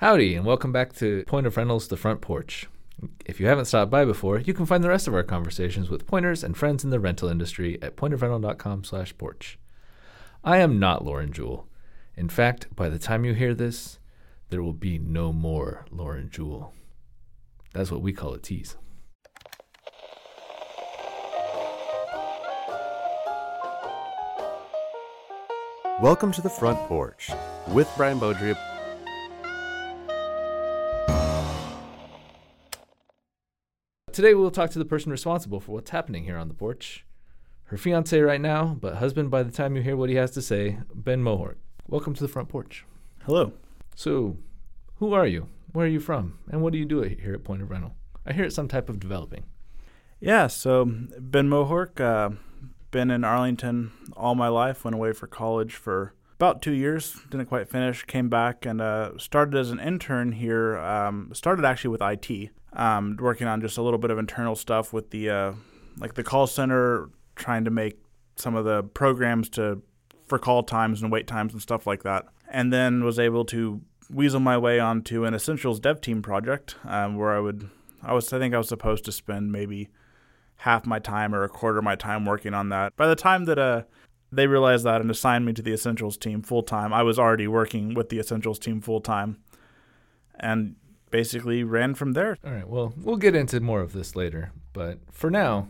Howdy, and welcome back to Point of Rentals, the front porch. If you haven't stopped by before, you can find the rest of our conversations with pointers and friends in the rental industry at pointofrental.com slash porch. I am not Lauren Jewell. In fact, by the time you hear this, there will be no more Lauren Jewell. That's what we call a tease. Welcome to the front porch with Brian Beaudry. Today we'll talk to the person responsible for what's happening here on the porch. Her fiance right now, but husband by the time you hear what he has to say, Ben Mohorc. Welcome to the front porch. Hello. So, who are you? Where are you from? And what do you do here at Point of Rental? I hear it's some type of developing. Yeah, so Ben Mohorc, uh, been in Arlington all my life. Went away for college for about two years. Didn't quite finish. Came back and uh, started as an intern here. Um, started actually with IT, um, working on just a little bit of internal stuff with the uh, like the call center, trying to make some of the programs to for call times and wait times and stuff like that. And then was able to weasel my way onto an Essentials Dev Team project um, where I would I was I think I was supposed to spend maybe half my time or a quarter of my time working on that. By the time that uh, they realized that and assigned me to the Essentials team full time, I was already working with the Essentials team full time and basically ran from there. All right, well, we'll get into more of this later, but for now,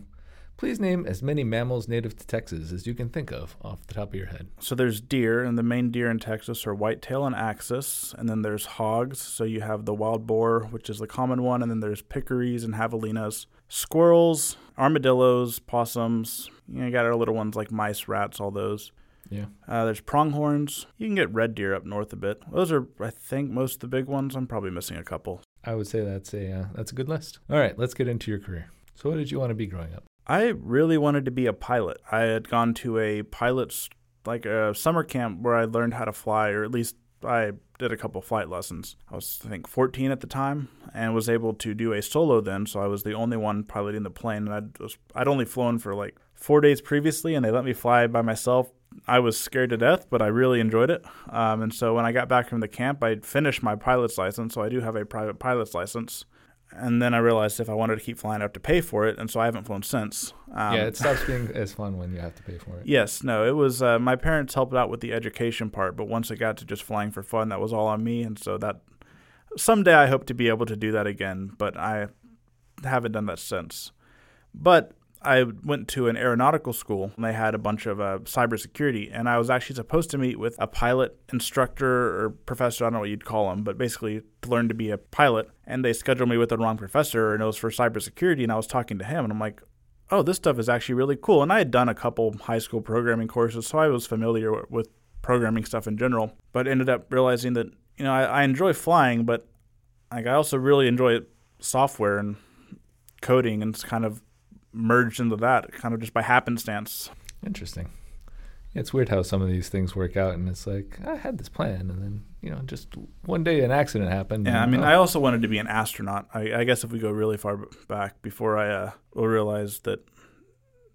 Please name as many mammals native to Texas as you can think of off the top of your head. So there's deer, and the main deer in Texas are whitetail and axis. And then there's hogs. So you have the wild boar, which is the common one. And then there's peccaries and javelinas. Squirrels, armadillos, possums. You, know, you got our little ones like mice, rats, all those. Yeah. Uh, there's pronghorns. You can get red deer up north a bit. Those are, I think, most of the big ones. I'm probably missing a couple. I would say that's a uh, that's a good list. All right, let's get into your career. So, what did you want to be growing up? I really wanted to be a pilot. I had gone to a pilot's like a summer camp where I learned how to fly, or at least I did a couple flight lessons. I was I think 14 at the time and was able to do a solo then, so I was the only one piloting the plane. And I'd was, I'd only flown for like four days previously, and they let me fly by myself. I was scared to death, but I really enjoyed it. Um, and so when I got back from the camp, I finished my pilot's license. So I do have a private pilot's license and then I realized if I wanted to keep flying, I have to pay for it, and so I haven't flown since. Um, yeah, it stops being as fun when you have to pay for it. Yes, no, it was. Uh, my parents helped out with the education part, but once it got to just flying for fun, that was all on me, and so that someday I hope to be able to do that again, but I haven't done that since. But I went to an aeronautical school and they had a bunch of uh, cybersecurity. And I was actually supposed to meet with a pilot instructor or professor, I don't know what you'd call him, but basically to learn to be a pilot. And they scheduled me with the wrong professor and it was for cybersecurity. And I was talking to him and I'm like, oh, this stuff is actually really cool. And I had done a couple high school programming courses, so I was familiar with programming stuff in general, but ended up realizing that, you know, I, I enjoy flying, but like I also really enjoy software and coding and it's kind of merged into that kind of just by happenstance. Interesting. Yeah, it's weird how some of these things work out, and it's like I had this plan, and then you know, just one day an accident happened. Yeah, I mean, oh. I also wanted to be an astronaut. I, I, guess if we go really far back, before I uh, realized that,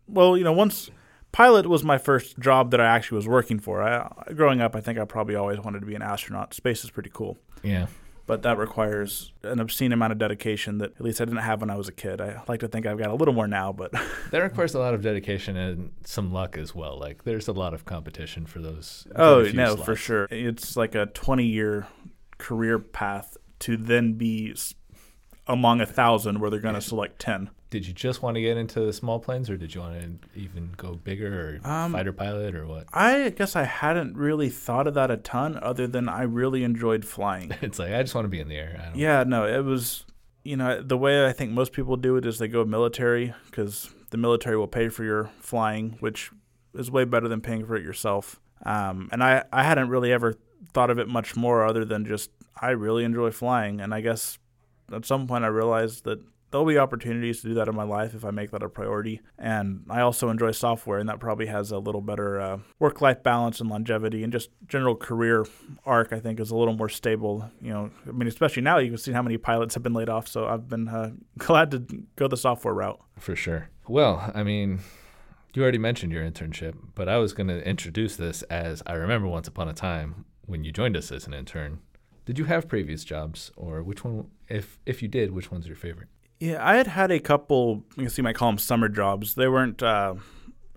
well, you know, once pilot was my first job that I actually was working for. I, growing up, I think I probably always wanted to be an astronaut. Space is pretty cool. Yeah but that requires an obscene amount of dedication that at least I didn't have when I was a kid. I like to think I've got a little more now, but that requires a lot of dedication and some luck as well. Like there's a lot of competition for those. Oh no, slots. for sure. It's like a 20 year career path to then be among a thousand where they're going to select 10 did you just want to get into the small planes or did you want to even go bigger or um, fighter pilot or what? I guess i hadn't really thought of that a ton other than i really enjoyed flying. It's like i just want to be in the air. Yeah no it was you know the way i think most people do it is they go military because the military will pay for your flying which is way better than paying for it yourself. Um, and I, I hadn't really ever thought of it much more other than just i really enjoy flying. And i guess at some point i realized that there'll be opportunities to do that in my life if I make that a priority. And I also enjoy software, and that probably has a little better uh, work life balance and longevity, and just general career arc. I think is a little more stable. You know, I mean, especially now you can see how many pilots have been laid off. So I've been uh, glad to go the software route. For sure. Well, I mean. You already mentioned your internship, but I was going to introduce this as I remember once upon a time when you joined us as an intern, Did you have previous jobs, or which one? If if you did, which one's your favorite? Yeah, I had had a couple. You see, might call them summer jobs. They weren't. Uh,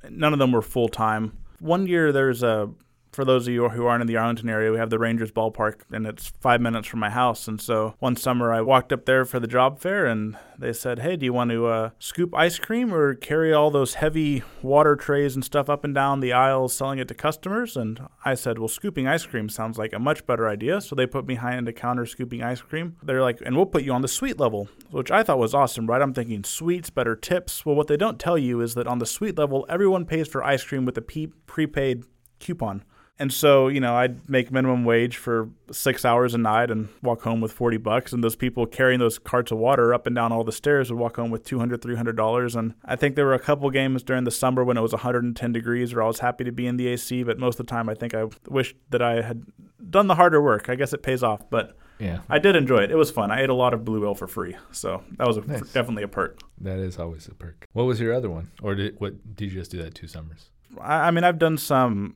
none of them were full time. One year, there's a for those of you who aren't in the Arlington area, we have the Rangers ballpark, and it's five minutes from my house. And so one summer, I walked up there for the job fair, and they said, "Hey, do you want to uh, scoop ice cream or carry all those heavy water trays and stuff up and down the aisles, selling it to customers?" And I said, "Well, scooping ice cream sounds like a much better idea." So they put me behind the counter scooping ice cream. They're like, "And we'll put you on the sweet level," which I thought was awesome, right? I'm thinking sweets, better tips. Well, what they don't tell you is that on the sweet level, everyone pays for ice cream with a prepaid coupon. And so, you know, I'd make minimum wage for six hours a night and walk home with 40 bucks. And those people carrying those carts of water up and down all the stairs would walk home with $200, $300. And I think there were a couple games during the summer when it was 110 degrees where I was happy to be in the AC. But most of the time, I think I wished that I had done the harder work. I guess it pays off. But yeah, I did enjoy it. It was fun. I ate a lot of Blue Whale for free. So that was a, nice. definitely a perk. That is always a perk. What was your other one? Or did, what, did you just do that two summers? I, I mean, I've done some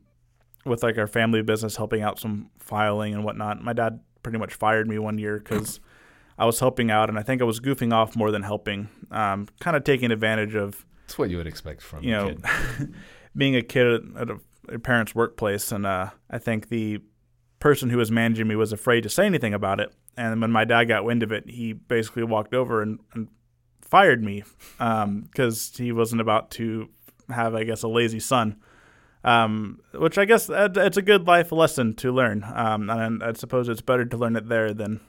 with like our family business, helping out some filing and whatnot. My dad pretty much fired me one year because I was helping out, and I think I was goofing off more than helping, um, kind of taking advantage of. That's what you would expect from you know, being a kid at a, a parent's workplace, and uh, I think the person who was managing me was afraid to say anything about it. And when my dad got wind of it, he basically walked over and, and fired me because um, he wasn't about to have, I guess, a lazy son um, which I guess it's a good life lesson to learn. Um, and I suppose it's better to learn it there than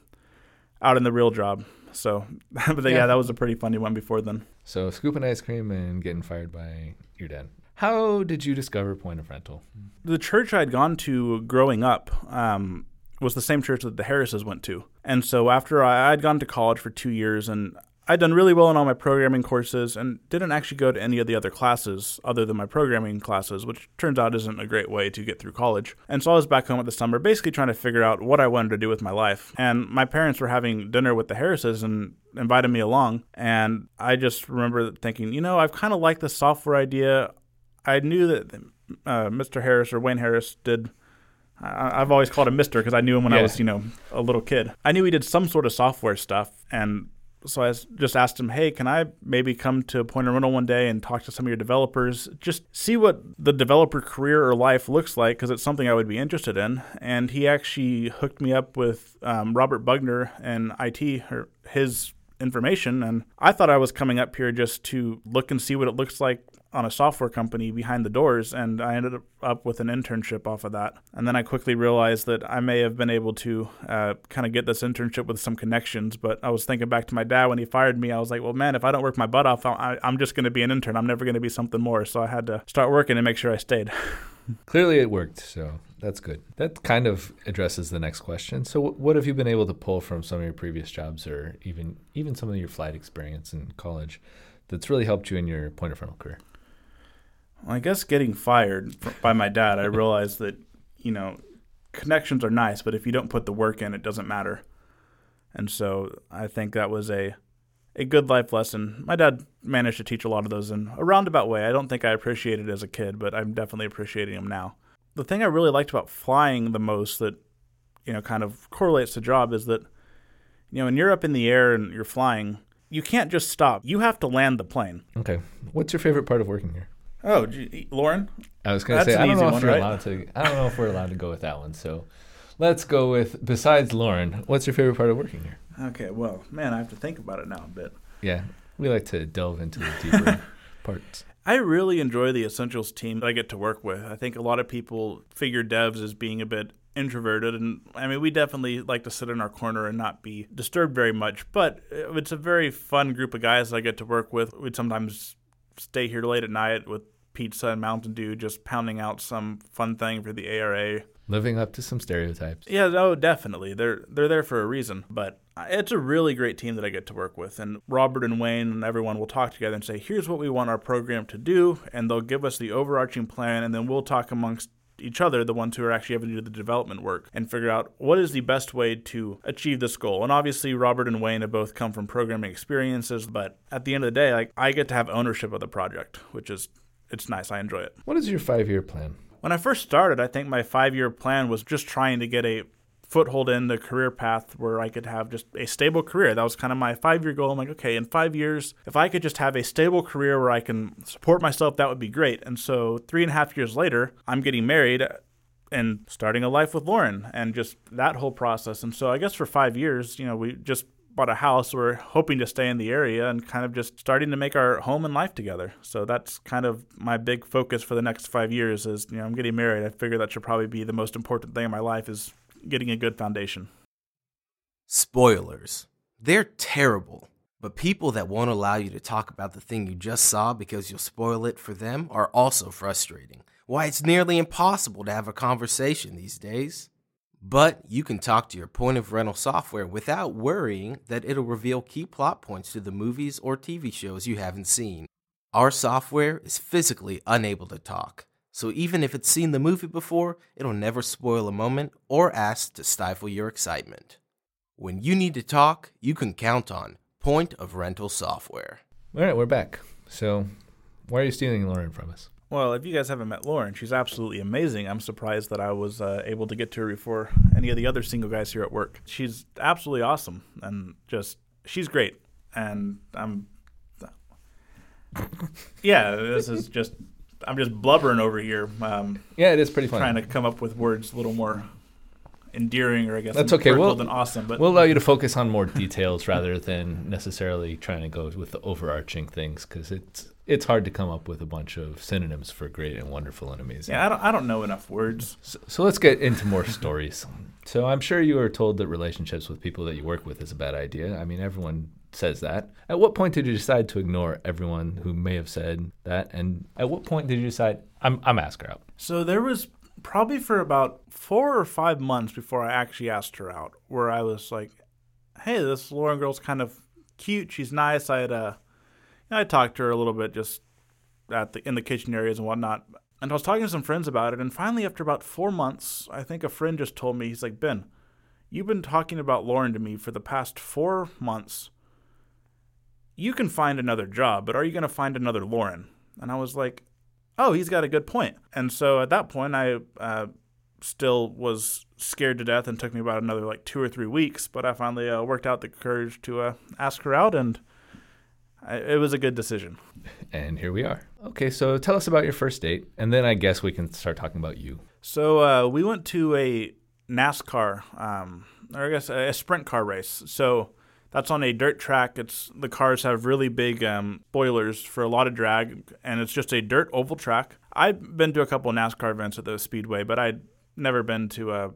out in the real job. So, but yeah. yeah, that was a pretty funny one before then. So, scooping ice cream and getting fired by your dad. How did you discover Point of Rental? The church I'd gone to growing up um, was the same church that the Harrises went to. And so after I, I'd gone to college for two years and I'd done really well in all my programming courses and didn't actually go to any of the other classes other than my programming classes, which turns out isn't a great way to get through college. And so I was back home at the summer, basically trying to figure out what I wanted to do with my life. And my parents were having dinner with the Harrises and invited me along. And I just remember thinking, you know, I've kind of liked the software idea. I knew that uh, Mr. Harris or Wayne Harris did I've always called him Mister because I knew him when yeah. I was, you know, a little kid. I knew he did some sort of software stuff, and so I just asked him, hey, can I maybe come to Point of Rental one day and talk to some of your developers? Just see what the developer career or life looks like because it's something I would be interested in. And he actually hooked me up with um, Robert Bugner and IT, or his information. And I thought I was coming up here just to look and see what it looks like on a software company behind the doors, and I ended up with an internship off of that. And then I quickly realized that I may have been able to uh, kind of get this internship with some connections. But I was thinking back to my dad when he fired me. I was like, well, man, if I don't work my butt off, I, I'm just going to be an intern. I'm never going to be something more. So I had to start working and make sure I stayed. Clearly, it worked. So that's good. That kind of addresses the next question. So, what have you been able to pull from some of your previous jobs, or even even some of your flight experience in college, that's really helped you in your point of rental career? Well, I guess getting fired by my dad, I realized that, you know, connections are nice, but if you don't put the work in, it doesn't matter. And so I think that was a a good life lesson. My dad managed to teach a lot of those in a roundabout way. I don't think I appreciated it as a kid, but I'm definitely appreciating them now. The thing I really liked about flying the most that, you know, kind of correlates to job is that, you know, when you're up in the air and you're flying, you can't just stop. You have to land the plane. Okay. What's your favorite part of working here? Oh, Lauren. I was going to say I don't know if one, we're right? allowed to. I don't know if we're allowed to go with that one. So let's go with besides Lauren. What's your favorite part of working here? Okay, well, man, I have to think about it now a bit. Yeah, we like to delve into the deeper parts. I really enjoy the Essentials team that I get to work with. I think a lot of people figure devs as being a bit introverted and I mean we definitely like to sit in our corner and not be disturbed very much but uh, it's a very fun group of guys that I get to work with we'd sometimes stay here late at night with pizza and Mountain Dew, just pounding out some fun thing for the ARA. Living up to some stereotypes. Yeah, no, definitely. They're they're there for a reason. But it's a really great team that I get to work with. And Robert and Wayne and everyone will talk together and say, here's what we want our program to do. And they'll give us the overarching plan. And then we'll talk amongst each other, the ones who are actually having to do the development work, and figure out what is the best way to achieve this goal. And obviously, Robert and Wayne have both come from programming experiences, but at the end of the day, like I get to have ownership of the project, which is it's nice. I enjoy it. What is your five year plan? When I first started, I think my five year plan was just trying to get a foothold in the career path where I could have just a stable career. That was kind of my five year goal. I'm like, okay, in five years, if I could just have a stable career where I can support myself, that would be great. And so three and a half years later, I'm getting married and starting a life with Lauren and just that whole process. And so I guess for five years, you know, we just bought a house. We're hoping to stay in the area and kind of just starting to make our home and life together. So that's kind of my big focus for the next five years is, you know, I'm getting married. I figure that should probably be the most important thing in my life is getting a good foundation. Spoilers. They're terrible. But people that won't allow you to talk about the thing you just saw because you'll spoil it for them are also frustrating. Why, it's nearly impossible to have a conversation these days. But you can talk to your point of rental software without worrying that it'll reveal key plot points to the movies or TV shows you haven't seen. Our software is physically unable to talk, so even if it's seen the movie before, it'll never spoil a moment or ask to stifle your excitement. When you need to talk, you can count on Point of Rental Software. All right, we're back. So, why are you stealing Lauren from us? Well, if you guys haven't met Lauren, she's absolutely amazing. I'm surprised that I was uh, able to get to her before any of the other single guys here at work. She's absolutely awesome and just she's great. And I'm yeah, this is just I'm just blubbering over here. Um, Yeah, it is pretty fun. trying to come up with words a little more endearing, or I guess That's okay. We'll- than awesome. But We'll allow you to focus on more details rather than necessarily trying to go with the overarching things because it's it's hard to come up with a bunch of synonyms for great and wonderful and amazing. yeah, I don't I don't know enough words. So, so let's get into more stories. So I'm sure you were told that relationships with people that you work with is a bad idea. I mean, everyone says that. At what point did you decide to ignore everyone who may have said that? And at what point did you decide I'm I'm ask her out? So there was probably for about four or five months before I actually asked her out, where I was like, "Hey, this Lauren girl's kind of cute. She's nice." I had uh, you know, I talked to her a little bit just at the in the kitchen areas and whatnot, and I was talking to some friends about it. And finally, after about four months, I think a friend just told me he's like, "Ben, you've been talking about Lauren to me for the past four months. You can find another job, but are you going to find another Lauren?" And I was like, oh, he's got a good point. And so at that point, I uh, still was scared to death and took me about another like two or three weeks. But I finally uh, worked out the courage to uh, ask her out, and I, it was a good decision. And here we are. Okay, so tell us about your first date, and then I guess we can start talking about you. So uh, we went to a NASCAR, um, or I guess a, a sprint car race. So that's on a dirt track. It's the cars have really big um, spoilers for a lot of drag, and it's just a dirt oval track. I've been to a couple of NASCAR events at the Speedway, but I'd never been to a,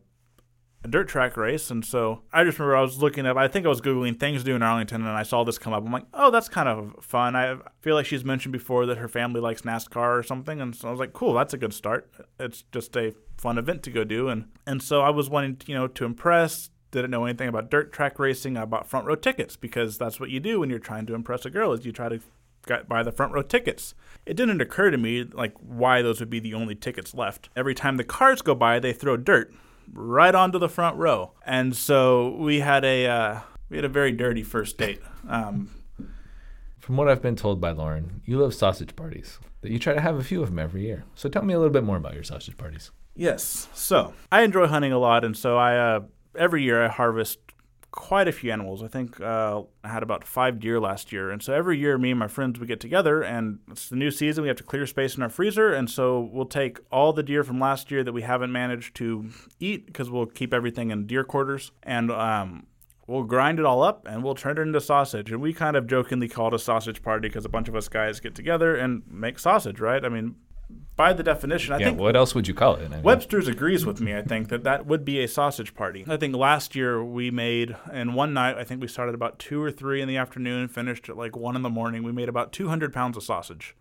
a dirt track race, and so I just remember I was looking up. I think I was googling things to do in Arlington, and I saw this come up. I'm like, oh, that's kind of fun. I feel like she's mentioned before that her family likes NASCAR or something, and so I was like, cool, that's a good start. It's just a fun event to go do, and and so I was wanting, you know, to impress. Didn't know anything about dirt track racing. I bought front row tickets because that's what you do when you're trying to impress a girl. Is you try to buy the front row tickets. It didn't occur to me like why those would be the only tickets left. Every time the cars go by, they throw dirt right onto the front row, and so we had a uh, we had a very dirty first date. Um, From what I've been told by Lauren, you love sausage parties, that you try to have a few of them every year. So tell me a little bit more about your sausage parties. Yes. So I enjoy hunting a lot, and so I uh, every year I harvest quite a few animals. I think uh, I had about five deer last year, and so every year me and my friends we get together, and it's the new season. We have to clear space in our freezer, and so we'll take all the deer from last year that we haven't managed to eat because we'll keep everything in deer quarters, and um, we'll grind it all up and we'll turn it into sausage. And we kind of jokingly call it a sausage party because a bunch of us guys get together and make sausage, right? I mean. By the definition, I yeah, think what else would you call it? I mean, Webster's agrees with me. I think that that would be a sausage party. I think last year we made, in one night, I think we started about two or three in the afternoon, finished at like one in the morning. We made about 200 pounds of sausage.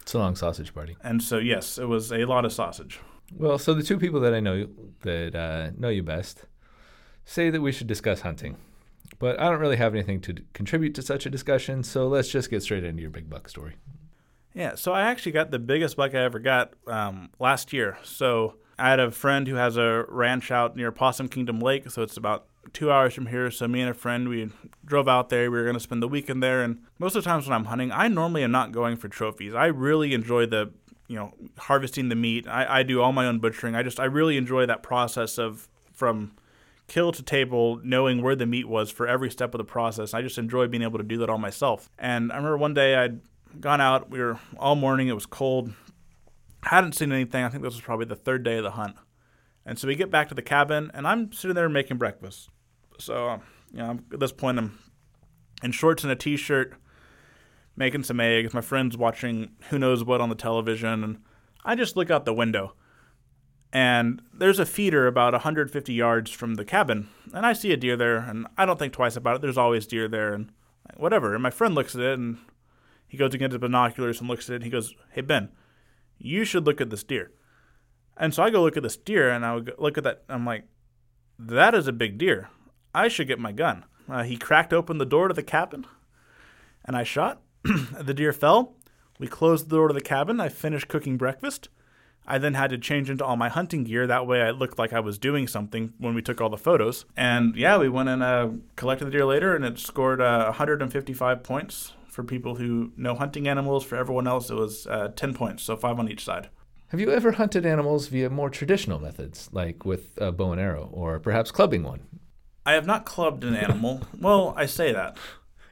It's a long sausage party. And so, yes, it was a lot of sausage. Well, so the two people that I know that uh, know you best say that we should discuss hunting. But I don't really have anything to d- contribute to such a discussion, so let's just get straight into your big buck story. Yeah, so I actually got the biggest buck I ever got um, last year. So I had a friend who has a ranch out near Possum Kingdom Lake, so it's about two hours from here. So me and a friend, we drove out there. We were going to spend the weekend there. And most of the times when I'm hunting, I normally am not going for trophies. I really enjoy the, you know, harvesting the meat. I, I do all my own butchering. I just, I really enjoy that process of from kill to table, knowing where the meat was for every step of the process. I just enjoy being able to do that all myself. And I remember one day I'd gone out. We were all morning. It was cold. Hadn't seen anything. I think this was probably the third day of the hunt. And so we get back to the cabin, and I'm sitting there making breakfast. So, um, you know, at this point, I'm in shorts and a t-shirt, making some eggs. My friend's watching who knows what on the television, and I just look out the window and there's a feeder about 150 yards from the cabin, and I see a deer there, and I don't think twice about it. There's always deer there, and whatever. And my friend looks at it, and he goes to get his binoculars and looks at it, and he goes, "Hey Ben, you should look at this deer." And so I go look at this deer, and I would look at that. I'm like, "That is a big deer. I should get my gun." Uh, he cracked open the door to the cabin, and I shot. the deer fell. We closed the door to the cabin. I finished cooking breakfast. I then had to change into all my hunting gear. That way, I looked like I was doing something when we took all the photos. And yeah, we went and uh, collected the deer later, and it scored uh, 155 points for people who know hunting animals. For everyone else, it was uh, 10 points, so five on each side. Have you ever hunted animals via more traditional methods, like with a bow and arrow, or perhaps clubbing one? I have not clubbed an animal. well, I say that.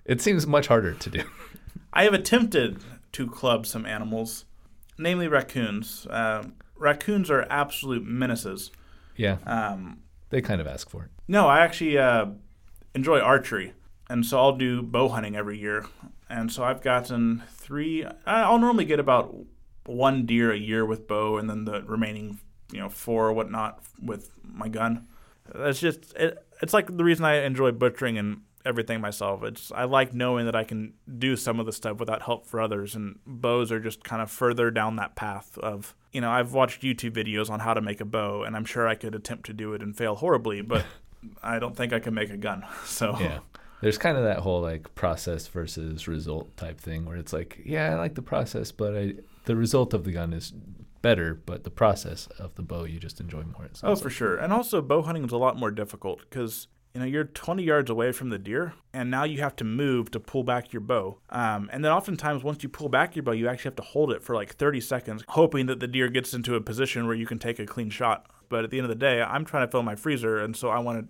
It seems much harder to do. I have attempted to club some animals namely raccoons. Uh, raccoons are absolute menaces. Yeah. Um, they kind of ask for it. No, I actually uh, enjoy archery, and so I'll do bow hunting every year. And so I've gotten three. I'll normally get about one deer a year with bow, and then the remaining, you know, four or whatnot with my gun. That's just it, it's like the reason I enjoy butchering and everything myself. It's I like knowing that I can do some of the stuff without help for others, and bows are just kind of further down that path of you know I've watched YouTube videos on how to make a bow, and I'm sure I could attempt to do it and fail horribly, but I don't think I can make a gun. So yeah. There's kind of that whole like process versus result type thing where it's like, yeah, I like the process, but I, the result of the gun is better, but the process of the bow you just enjoy more. Oh, for like. sure. And also, bow hunting is a lot more difficult because you know you're 20 yards away from the deer and now you have to move to pull back your bow um, and then oftentimes once you pull back your bow you actually have to hold it for like 30 seconds hoping that the deer gets into a position where you can take a clean shot but at the end of the day i'm trying to fill my freezer and so i want to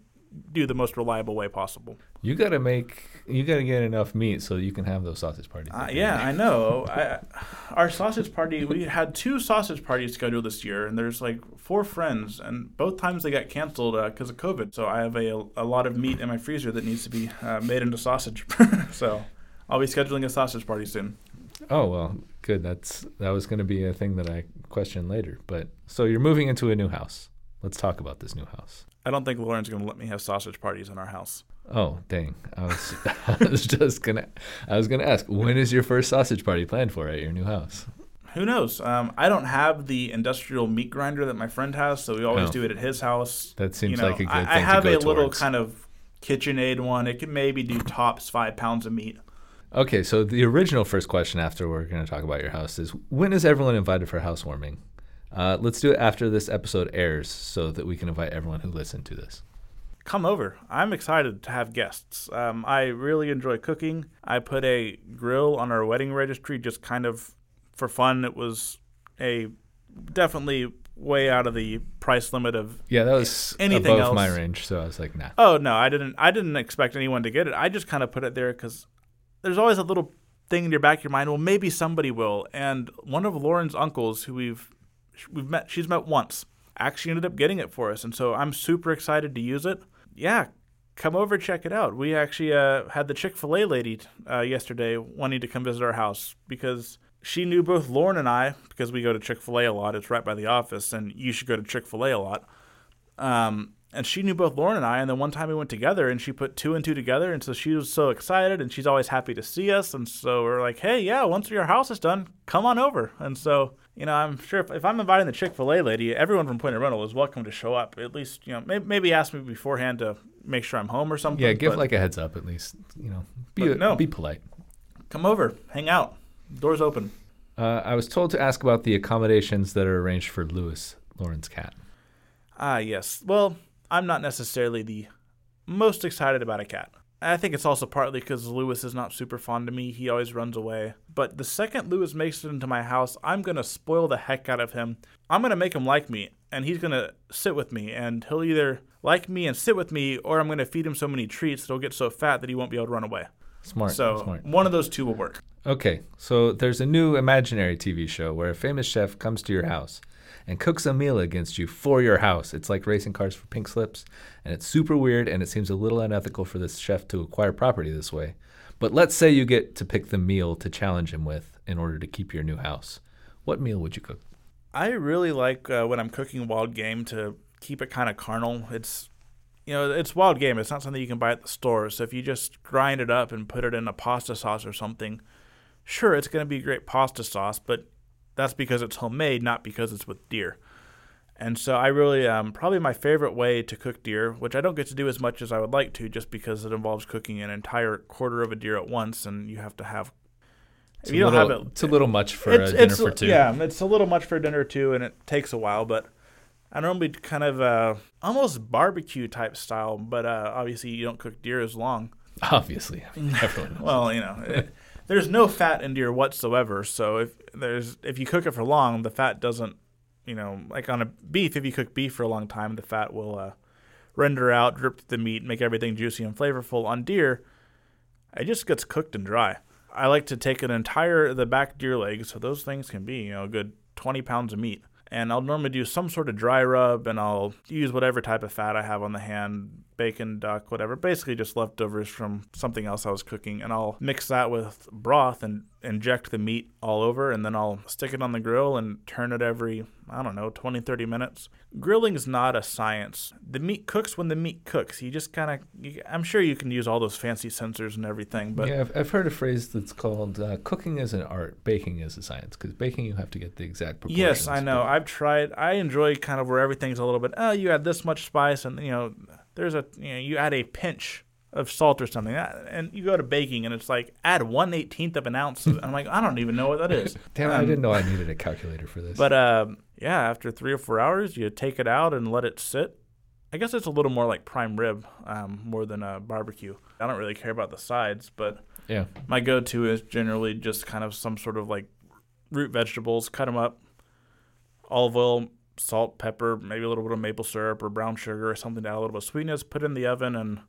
do the most reliable way possible. You got to make you got to get enough meat so you can have those sausage parties. Uh, yeah, I know. I, our sausage party, we had two sausage parties scheduled this year, and there's like four friends, and both times they got canceled because uh, of COVID. So I have a, a lot of meat in my freezer that needs to be uh, made into sausage. so I'll be scheduling a sausage party soon. Oh well, good. That's that was going to be a thing that I question later. But so you're moving into a new house. Let's talk about this new house. I don't think Lauren's going to let me have sausage parties in our house. Oh dang! I was I was just gonna I was gonna ask when is your first sausage party planned for at your new house? Who knows? Um, I don't have the industrial meat grinder that my friend has, so we always oh. do it at his house. That seems you know, like a good I, thing I have a little kind of KitchenAid one. It can maybe do tops five pounds of meat. Okay, so the original first question after we're going to talk about your house is when is everyone invited for housewarming? Uh, let's do it after this episode airs so that we can invite everyone who listened to this. Come over. I'm excited to have guests. Um, I really enjoy cooking. I put a grill on our wedding registry just kind of for fun. It was a definitely way out of the price limit of yeah that was anything above else. my range so i was like nah oh no i didn't i didn't expect anyone to get it i just kind of put it there because there's always a little thing in your back of your mind well maybe somebody will and one of lauren's uncles who we've we've met she's met once actually ended up getting it for us and so i'm super excited to use it yeah come over check it out we actually uh, had the chick-fil-a lady uh, yesterday wanting to come visit our house because she knew both lauren and i because we go to chick-fil-a a lot it's right by the office and you should go to chick-fil-a a lot um, and she knew both Lauren and I. And then one time we went together, and she put two and two together, and so she was so excited, and she's always happy to see us. And so we're like, hey, yeah, once your house is done, come on over. And so you know, I'm sure if, if I'm inviting the Chick Fil A lady, everyone from Point of Rental is welcome to show up. At least, you know, maybe, maybe ask me beforehand to make sure I'm home or something. Yeah, give but, like a heads up at least. You know, be a, no, be polite. Come over, hang out. Doors open. Uh, I was told to ask about the accommodations that are arranged for Lewis, Lauren's cat. Ah, yes. Well, I'm not necessarily the most excited about a cat. I think it's also partly because Lewis is not super fond of me. He always runs away. But the second Lewis makes it into my house, I'm going to spoil the heck out of him. I'm going to make him like me. and he's gonna sit with me, and he'll either like me and sit with me, or I'm gonna feed him so many treats that he'll get so fat that he won't be able to run away. Smart. so smart. one of those two will work. Okay, so there's a new imaginary TV show where a famous chef comes to your house and cooks a meal against you for your house. It's like racing cars for pink slips, and it's super weird, and it seems a little unethical for this chef to acquire property this way. But let's say you get to pick the meal to challenge him with in order to keep your new house. What meal would you cook? I really like uh, when I'm cooking wild game to keep it kind of carnal. It's you know, it's wild game. It's not something you can buy at the store. So if you just grind it up and put it in a pasta sauce or something, sure, it's going to be great pasta sauce, but that's because it's homemade, not because it's with deer. And so I really, um, probably my favorite way to cook deer, which I don't get to do as much as I would like to, just because it involves cooking an entire quarter of a deer at once, and you have to have. It's you a don't little, have it, it's a little much for it's, a dinner it's, for two. Yeah, it's a little much for a dinner too, and it takes a while. But I normally kind of uh, almost barbecue type style, but uh, obviously you don't cook deer as long. Obviously, I mean, everyone. Well, you know, it, there's no fat in deer whatsoever. So if there's if you cook it for long, the fat doesn't, you know, like on a beef. If you cook beef for a long time, the fat will uh, render out, drip the meat, make everything juicy and flavorful. On deer, it just gets cooked and dry. I like to take an entire the back deer leg, so those things can be you know a good 20 pounds of meat. And I'll normally do some sort of dry rub, and I'll use whatever type of fat I have on the hand, bacon, duck, whatever. Basically, just leftovers from something else I was cooking, and I'll mix that with broth and inject the meat all over, and then I'll stick it on the grill and turn it every I don't know 20, 30 minutes. Grilling is not a science. The meat cooks when the meat cooks. You just kind of, I'm sure you can use all those fancy sensors and everything, but yeah, I've, I've heard a phrase that's called uh, "cooking is an art, baking is a science." Because baking, you have to get the exact proportions. Yes, I know. but- I've tried. I enjoy kind of where everything's a little bit. Oh, you add this much spice, and you know, there's a you know, you add a pinch of salt or something, and you go to baking, and it's like add one eighteenth of an ounce. I'm like, I don't even know what that is. Damn, it, I Um, didn't know I needed a calculator for this. But um, yeah, after three or four hours, you take it out and let it sit. I guess it's a little more like prime rib, um, more than a barbecue. I don't really care about the sides, but yeah, my go-to is generally just kind of some sort of like root vegetables cut them up olive oil salt pepper maybe a little bit of maple syrup or brown sugar or something to add a little bit of sweetness put it in the oven and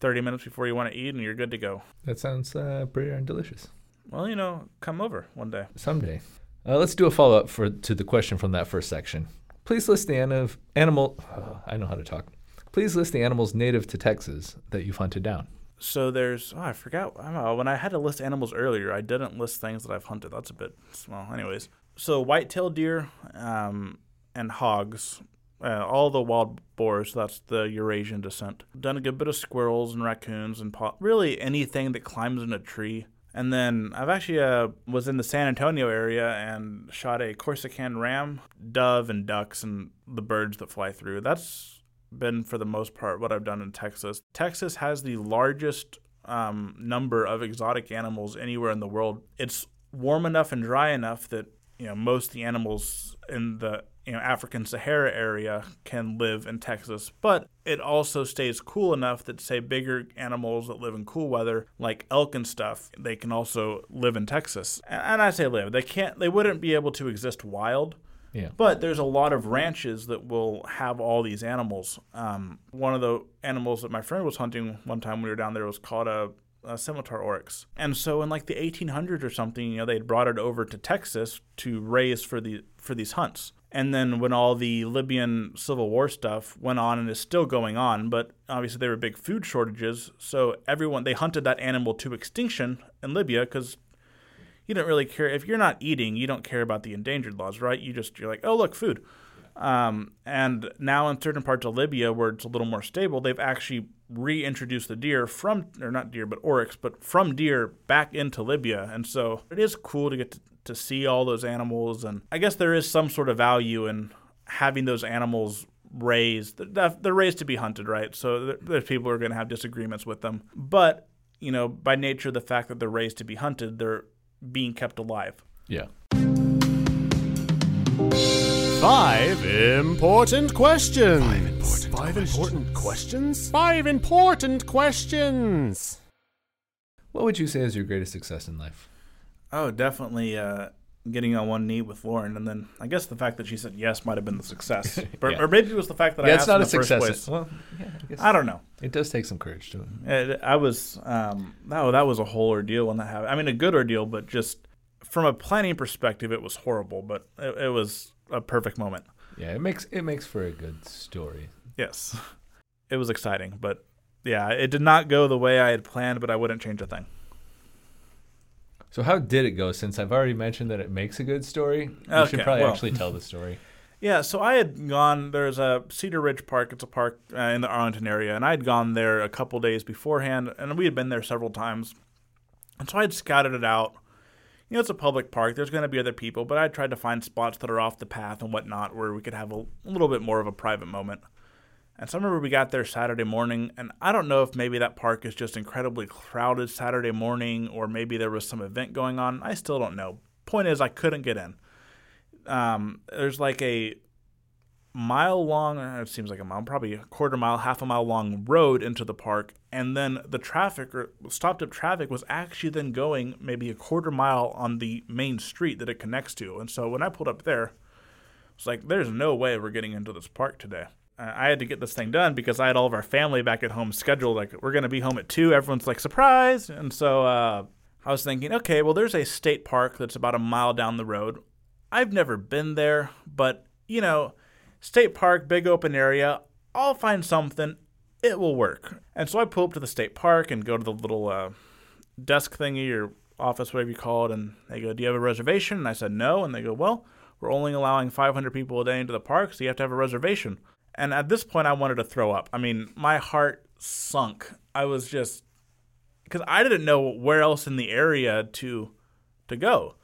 30 minutes before you want to eat and you're good to go that sounds uh, pretty darn delicious. well you know come over one day Someday. Uh, let's do a follow up for to the question from that first section. Please list the an- animal. oh, I know how to talk. Please list the animals native to Texas that you've hunted down. so there's oh, i forgot when i had to list animals earlier i didn't list things that i've hunted that's a bit small anyways so white-tailed deer um, and hogs uh, all the wild boars that's the eurasian descent done a good bit of squirrels and raccoons and po- really anything that climbs in a tree and then I've actually uh, was in the San Antonio area and shot a Corsican ram, dove, and ducks, and the birds that fly through. That's been for the most part what I've done in Texas. Texas has the largest um, number of exotic animals anywhere in the world. It's warm enough and dry enough that you know most of the animals in the you know African Sahara area can live in Texas, but it also stays cool enough that say bigger animals that live in cool weather like elk and stuff, they can also live in Texas. And I say live, they can't they wouldn't be able to exist wild. Yeah. But there's a lot of ranches that will have all these animals. Um, one of the animals that my friend was hunting one time when we were down there was called a, scimitar oryx. And so in like the 1800s or something, you know, they brought it over to Texas to raise for the for these hunts. And then when all the Libyan civil war stuff went on and is still going on, but obviously there were big food shortages, so everyone they hunted that animal to extinction in Libya because you don't really care. If you're not eating you don't care about the endangered laws right? You just you're like oh look food. Um, and now in certain parts of libya where it's a little more stable they've actually reintroduced the deer from or not deer but oryx but from deer back into libya. And so it is cool to get to, to see all those animals and i guess there is some sort of value in having those animals raised they're they're raised to be hunted right so there's people who are going to have disagreements with them but you know by nature the fact that they're raised to be hunted they're being kept alive Yeah. Five important questions. Five important, questions. Five important questions. What would you say is your greatest success in life? Oh, definitely uh, getting on one knee with Lauren, and then I guess the fact that she said yes might have been the success, or, Yeah. or maybe it was the fact that I asked it's not in a the first success. place. Well, yeah, I I don't know. it does take some courage to it. I was um, that that was a whole ordeal when that happened. I mean, a good ordeal, but just from a planning perspective, it was horrible. But it, it was a perfect moment. Yeah, it makes it makes for a good story. Yes, it was exciting, but yeah, it did not go the way I had planned. But I wouldn't change a thing. So how did it go? Since I've already mentioned that it makes a good story, you should probably well. actually tell the story. Yeah, so I had gone. There's a Cedar Ridge Park. It's a park uh, in the Arlington area, and I had gone there a couple days beforehand, and we had been there several times. And so I had scouted it out. You know, it's a public park. There's going to be other people, but I tried to find spots that are off the path and whatnot where we could have a, a little bit more of a private moment. And so I remember we got there Saturday morning, and I don't know if maybe that park is just incredibly crowded Saturday morning, or maybe there was some event going on. I still don't know. Point is, I couldn't get in um, there's like a mile long, uh, it seems like a mile, probably a quarter mile, half a mile long road into the park. And then the traffic or stopped up traffic was actually then going maybe a quarter mile on the main street that it connects to. And so when I pulled up there, it's like, there's no way we're getting into this park today. Uh, I had to get this thing done because I had all of our family back at home scheduled. Like, we're going to be home at 2. Everyone's like, surprise. And so uh, I was thinking, okay, well, there's a state park that's about a mile down the road. I've never been there, but you know, state park, big open area, I'll find something. It will work. And so I pull up to the state park and go to the little uh, desk thingy or office, whatever you call it, and they go, "Do you have a reservation?" And I said, "No." And they go, "Well, we're only allowing 500 people a day into the park, so you have to have a reservation." And at this point, I wanted to throw up. I mean, my heart sunk. I was just because I didn't know where else in the area to to go.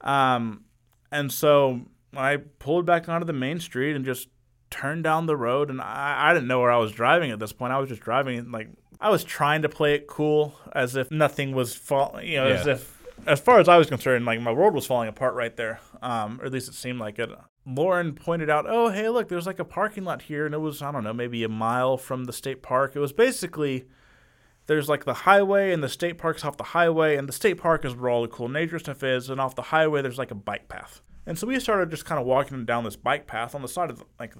Um, and so I pulled back onto the main street and just turned down the road. And I, I didn't know where I was driving at this point. I was just driving like I was trying to play it cool, as if nothing was falling. You know, as if as far as I was concerned, like my world was falling apart right there. Um, or at least it seemed like it. Lauren pointed out, "Oh, hey, look, there's like a parking lot here, and it was I don't know, maybe a mile from the state park. It was basically." there's like the highway and the state park's off the highway and the state park is where all the cool nature stuff is and off the highway there's like a bike path and so we started just kind of walking down this bike path on the side of the, like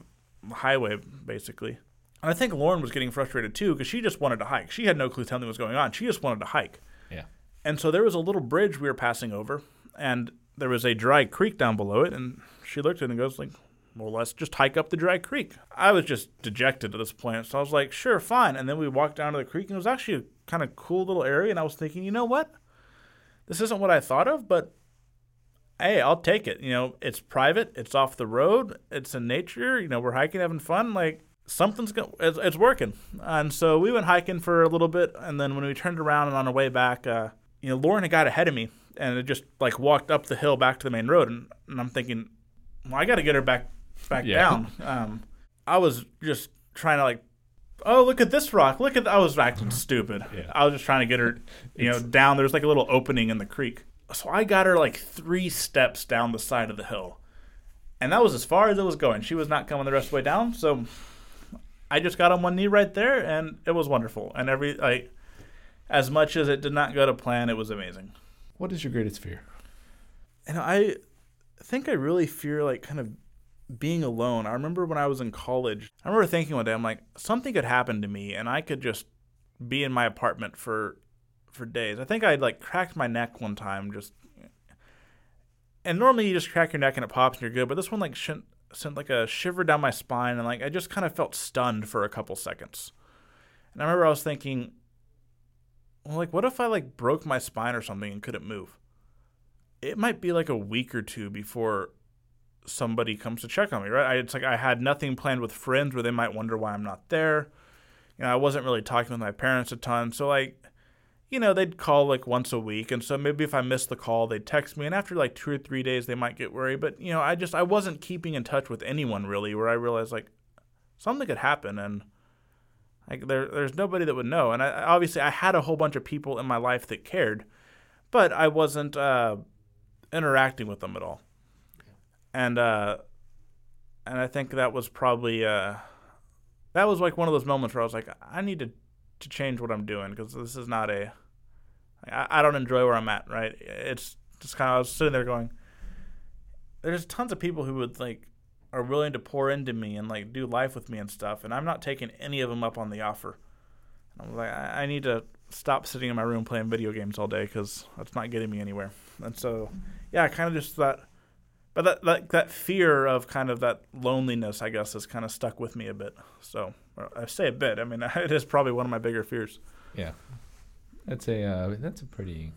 the highway basically and i think lauren was getting frustrated too because she just wanted to hike she had no clue what was going on she just wanted to hike Yeah. and so there was a little bridge we were passing over, and there was a dry creek down below it. And she looked at it and goes like, "Well, let's just hike up the dry creek." I was just dejected at this point, so I was like, "Sure, fine." And then we walked down to the creek, and it was actually a kind of cool little area. And I was thinking, you know what? This isn't what I thought of, but hey, I'll take it. You know, it's private, it's off the road, it's in nature. You know, we're hiking, having fun. Like something's going, it's, it's working. And so we went hiking for a little bit, and then when we turned around and on our way back, uh, you know, Lauren had got ahead of me, and it just like walked up the hill back to the main road, and, and I'm thinking, well, I got to get her back back Yeah. down. Um, I was just trying to like. Oh, look at this rock! Look at I was acting stupid. Yeah. I was just trying to get her, you know, down. There's like a little opening in the creek, so I got her like three steps down the side of the hill, and that was as far as it was going. She was not coming the rest of the way down, so I just got on one knee right there, and it was wonderful. And every like, as much as it did not go to plan, it was amazing. What is your greatest fear? And I think I really fear like kind of being alone. I remember when I was in college, I remember thinking one day, I'm like, something could happen to me and I could just be in my apartment for for days. I think I'd like cracked my neck one time just and normally you just crack your neck and it pops and you're good, but this one like sh- sent like a shiver down my spine and like I just kind of felt stunned for a couple seconds. And I remember I was thinking, well, like what if I like broke my spine or something and couldn't move? It might be like a week or two before somebody comes to check on me, right? I, it's like I had nothing planned with friends where they might wonder why I'm not there. You know, I wasn't really talking with my parents a ton, so like, you know, they'd call like once a week, and so maybe if I missed the call, they'd text me, and after like two or three days, they might get worried. But you know, I just I wasn't keeping in touch with anyone really, where I realized like something could happen, and like there there's nobody that would know. And I obviously I had a whole bunch of people in my life that cared, but I wasn't. Uh, interacting with them at all. And uh and I think that was probably uh that was like one of those moments where I was like I need to to change what I'm doing because this is not a I, I don't enjoy where I'm at, right? It's just kind of I was sitting there going there's tons of people who would like are willing to pour into me and like do life with me and stuff, and I'm not taking any of them up on the offer. And I'm like, I, I need to stop sitting in my room playing video games all day because that's not getting me anywhere. And so, yeah, I kind of just that, but that, that that fear of kind of that loneliness, I guess, has kind of stuck with me a bit. So I say a bit. I mean, it is probably one of my bigger fears. Yeah, that's a uh, that's a pretty.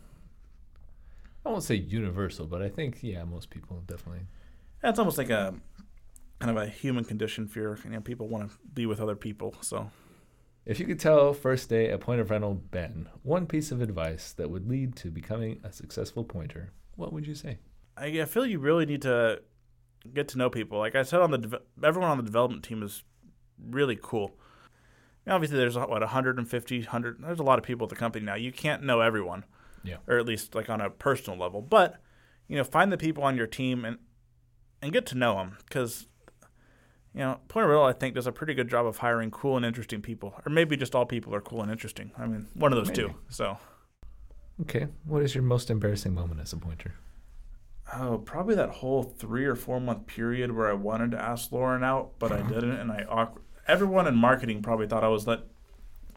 I won't say universal, but I think yeah, most people definitely. Yeah, it's almost like a kind of a human condition fear. You know, people want to be with other people. So, if you could tell first day at Point of Rental Ben one piece of advice that would lead to becoming a successful pointer, what would you say? I, I feel you really need to get to know people. Like I said, on the de- everyone on the development team is really cool. Obviously, there's what 150, 100. There's a lot of people at the company now. You can't know everyone, yeah, or at least like on a personal level. But you know, find the people on your team and and get to know them because you know, Point of Rental, I think, does a pretty good job of hiring cool and interesting people. Or maybe just all people are cool and interesting. I mean, one of those maybe. two. So. Okay. What is your most embarrassing moment as a pointer? Oh, probably that whole three or four month period where I wanted to ask Lauren out, but I uh-huh. didn't, and I awkward. Everyone in marketing probably thought I was that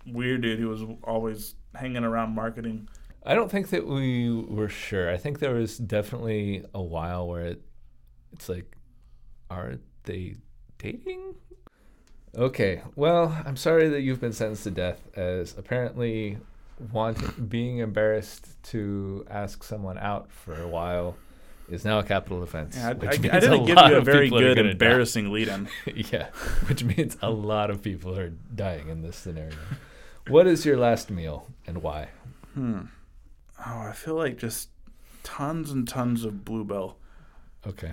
weird dude who was always hanging around marketing. I don't think that we were sure. I think there was definitely a while where it, it's like, are they dating? Okay, well, I'm sorry that you've been sentenced to death as apparently wanting being embarrassed to ask someone out for a while is now a capital offense. Yeah, I, I, I, didn't give you a very good embarrassing lead in. yeah, which means a lot of people are dying in this scenario. what is your last meal and why? Hmm. Oh, I feel like just tons and tons of Blue Bell. Okay.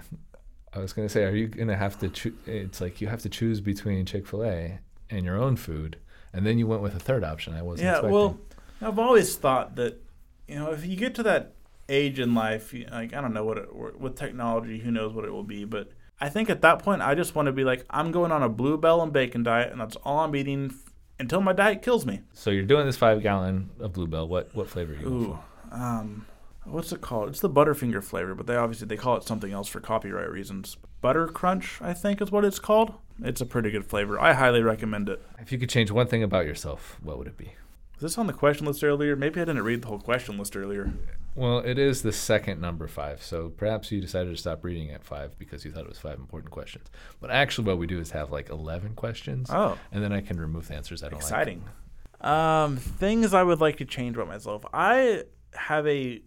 I was gonna say, are you gonna have to? choose? it's like you have to choose between Chick Fil A and your own food, and then you went with a third option. I wasn't. Yeah, expecting. well, I've always thought that you know if you get to that age in life, like I don't know what it, with technology, who knows what it will be, but I think at that point I just want to be like I'm going on a Blue Bell and bacon diet, and that's all I'm eating f- until my diet kills me. So you're doing this five gallon of Blue Bell. What what flavor are you? Ooh, um, what's it called? It's the Butterfinger flavor, but they obviously they call it something else for copyright reasons. Butter Crunch, I think, is what it's called. It's a pretty good flavor. I highly recommend it. If you could change one thing about yourself, what would it be? Was this on the question list earlier? Maybe I didn't read the whole question list earlier. Well, it is the second number five, so perhaps you decided to stop reading at five because you thought it was five important questions. But actually, what we do is have like eleven questions. Oh, and then I can remove the answers I don't Exciting. like. Exciting. Um, things I would like to change about myself. I have a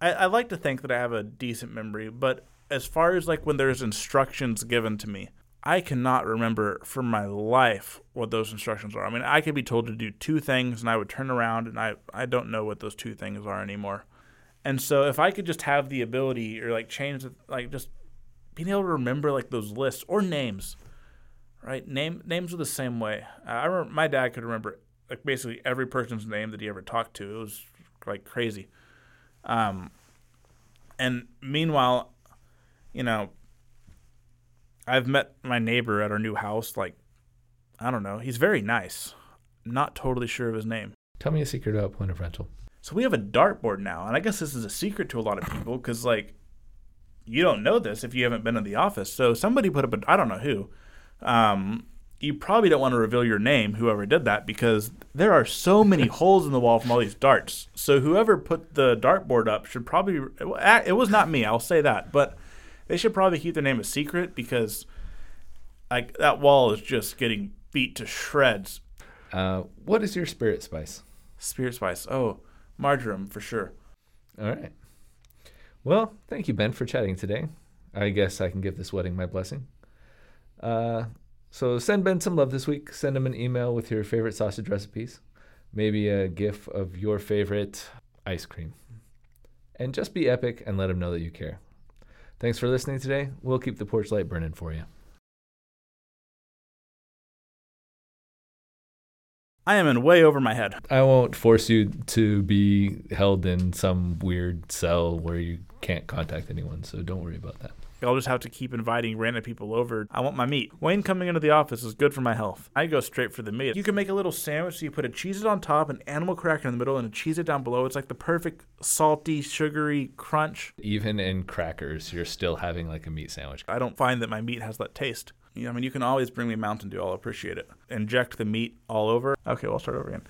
I, I like to think that I have a decent memory, but as far as like when there's instructions given to me, I cannot remember for my life what those instructions are. I mean, I could be told to do two things and I would turn around and I, I don't know what those two things are anymore. And so if I could just have the ability or like change like just being able to remember like those lists or names, right? Name names are the same way. I remember my dad could remember like basically every person's name that he ever talked to. It was like crazy. Um, and meanwhile, you know, I've met my neighbor at our new house. Like, I don't know. He's very nice. Not totally sure of his name. Tell me a secret about point of rental. So we have a dartboard now, and I guess this is a secret to a lot of people because, like, you don't know this if you haven't been in the office. So somebody put up a I don't know who, um, you probably don't want to reveal your name, whoever did that, because there are so many holes in the wall from all these darts. So whoever put the dartboard up should probably. It was not me, I'll say that, but they should probably keep their name a secret because, like, that wall is just getting beat to shreds. Uh, what is your spirit spice? Spirit spice. Oh, marjoram for sure. All right. Well, thank you, Ben, for chatting today. I guess I can give this wedding my blessing. Uh, so send Ben some love this week. Send him an email with your favorite sausage recipes, maybe a gif of your favorite ice cream. And just be epic and let him know that you care. Thanks for listening today. We'll keep the porch light burning for you. I am in way over my head. I won't force you to be held in some weird cell where you can't contact anyone, so don't worry about that. I'll just have to keep inviting random people over. I want my meat. Wayne coming into the office is good for my health. I go straight for the meat. You can make a little sandwich so you put a Cheez-It on top, an animal cracker in the middle, and a Cheez-It down below. It's like the perfect salty, sugary crunch. Even in crackers, you're still having like a meat sandwich. I don't find that my meat has that taste. I mean, you can always bring me Mountain Dew. I'll appreciate it. Inject the meat all over. Okay, well, I'll start over again.